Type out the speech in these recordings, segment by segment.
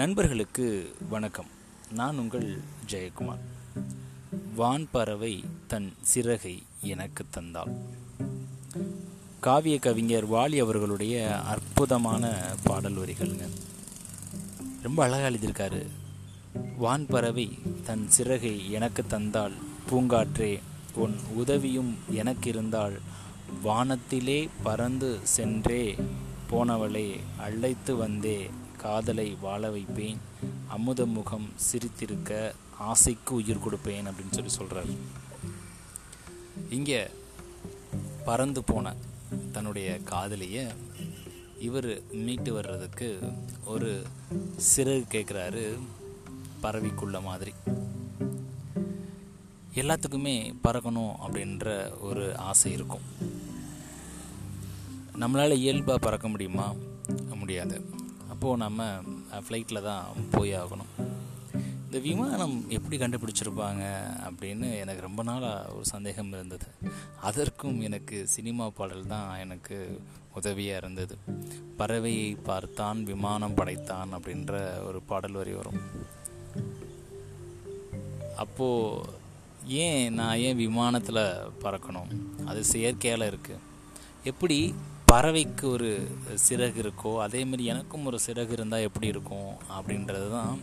நண்பர்களுக்கு வணக்கம். நான் உங்கள் ஜெயக்குமார். வான் பறவை தன் சிறகை எனக்கு தந்தாள். காவிய கவிஞர் வாலி அவர்களுடைய அற்புதமான பாடல் வரிகள்ங்க. ரொம்ப அழகாக எழுதியிருக்காரு. வான் பறவை தன் சிறகை எனக்கு தந்தால் பூங்காற்றே உன் உதவியும் எனக்கு இருந்தால் வானத்திலே பறந்து சென்றே போனவளே அழைத்து வந்தே காதலை வாழ வைப்பேன். அமுத முகம் சிரித்திருக்க ஆசைக்கு உயிர் கொடுப்பேன் அப்படின்னு சொல்லி சொல்கிறார் இங்கே பறந்து போன தன்னுடைய காதலியை இவர் மீட்டு வர்றதுக்கு ஒரு சிறகு கேட்குறாரு பறவைக்குள்ள மாதிரி. எல்லாத்துக்குமே பறக்கணும் அப்படின்ற ஒரு ஆசை இருக்கும். நம்மளால் இயல்பாக பறக்க முடியுமா? முடியாது. அப்போது நம்ம ஃப்ளைட்டில் தான் போய் ஆகணும். இந்த விமானம் எப்படி கண்டுபிடிச்சிருப்பாங்க அப்படின்னு எனக்கு ரொம்ப நாளாக ஒரு சந்தேகம் இருந்தது. அதற்கும் எனக்கு சினிமா பாடல் தான் எனக்கு உதவியாக இருந்தது. பறவையை பார்த்தான் விமானம் படைத்தான் அப்படின்ற ஒரு பாடல் வரி வரும். அப்போது ஏன் நான் ஏன் விமானத்தில் பறக்கணும்? அது செயற்கையால் இருக்குது எப்படி பறவைக்கு ஒரு சிறகு இருக்கோ அதே மாதிரி எனக்கும் ஒரு சிறகு இருந்தால் எப்படி இருக்கும் அப்படின்றது தான்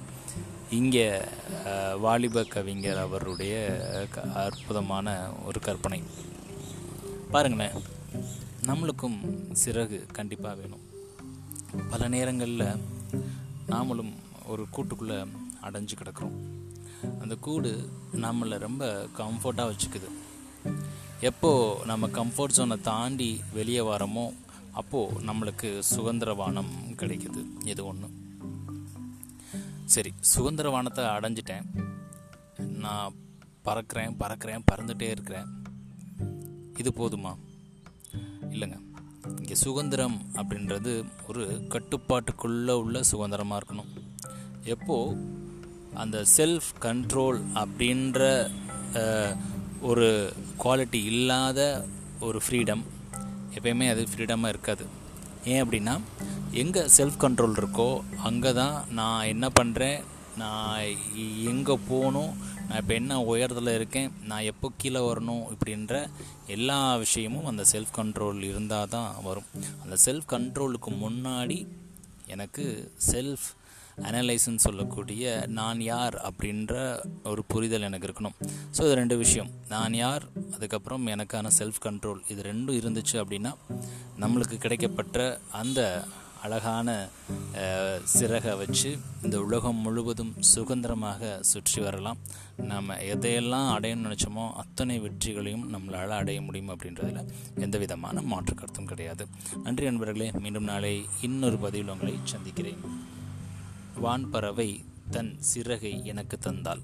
இங்கே வாலிப கவிஞர் அவருடைய அற்புதமான ஒரு கற்பனை. பாருங்களேன் நம்மளுக்கும் சிறகு கண்டிப்பாக வேணும். பல நேரங்களில் நாமளும் ஒரு கூட்டுக்குள்ளே அடைஞ்சு கிடக்கிறோம். அந்த கூடு நம்மளை ரொம்ப கம்ஃபர்ட்டாக வச்சுக்குது. எப்போ நம்ம கம்ஃபர்ட் ஜோனை தாண்டி வெளியே வரமோ அப்போது நம்மளுக்கு சுதந்திரவானம் கிடைக்குது. இது ஒன்று சரி சுதந்திரவானத்தை அடைஞ்சிட்டேன். நான் பறக்கிறேன் பறக்கிறேன் பறந்துகிட்டே இருக்கிறேன். இது போதுமா? இல்லைங்க. இங்கே சுதந்திரம் அப்படின்றது ஒரு கட்டுப்பாட்டுக்குள்ளே உள்ள சுதந்திரமாக இருக்கணும். எப்போது அந்த செல்ஃப் கண்ட்ரோல் அப்படின்ற ஒரு குவாலிட்டி இல்லாத ஒரு ஃப்ரீடம் எப்பயுமே அது ஃப்ரீடமாக இருக்காது. ஏன் அப்படின்னா எங்கே செல்ஃப் கண்ட்ரோல் இருக்கோ அங்கே தான் நான் என்ன பண்ணுறேன் நான் எங்கே போகணும் நான் இப்போ என்ன உயரத்தில் இருக்கேன் நான் எப்போ கீழே வரணும் இப்படின்ற எல்லா விஷயமும் அந்த செல்ஃப் கண்ட்ரோல் இருந்தால் தான் வரும். அந்த செல்ஃப் கண்ட்ரோலுக்கு முன்னாடி எனக்கு செல்ஃப் அனலைஸ்ன்னு சொல்லக்கூடிய நான் யார் அப்படின்ற ஒரு புரிதல் எனக்கு இருக்கணும். ஸோ இது ரெண்டு விஷயம். நான் யார் அதுக்கப்புறம் எனக்கான செல்ஃப் கண்ட்ரோல் இது ரெண்டும் இருந்துச்சு அப்படின்னா நம்மளுக்கு கிடைக்கப்பட்ட அந்த அழகான சிறகை வச்சு இந்த உலகம் முழுவதும் சுதந்திரமாக சுற்றி வரலாம். நாம் எதையெல்லாம் அடையணும்னு நினச்சோமோ அத்தனை வெற்றிகளையும் நம்மளால் அடைய முடியும் அப்படின்றதில் எந்த விதமான மாற்று கருத்தும் கிடையாது. நன்றி நண்பர்களே மீண்டும் நாளை இன்னொரு பதிவில் உங்களை சந்திக்கிறேன். வான்பறவை தன் சிறகை எனக்கு தந்தாள்.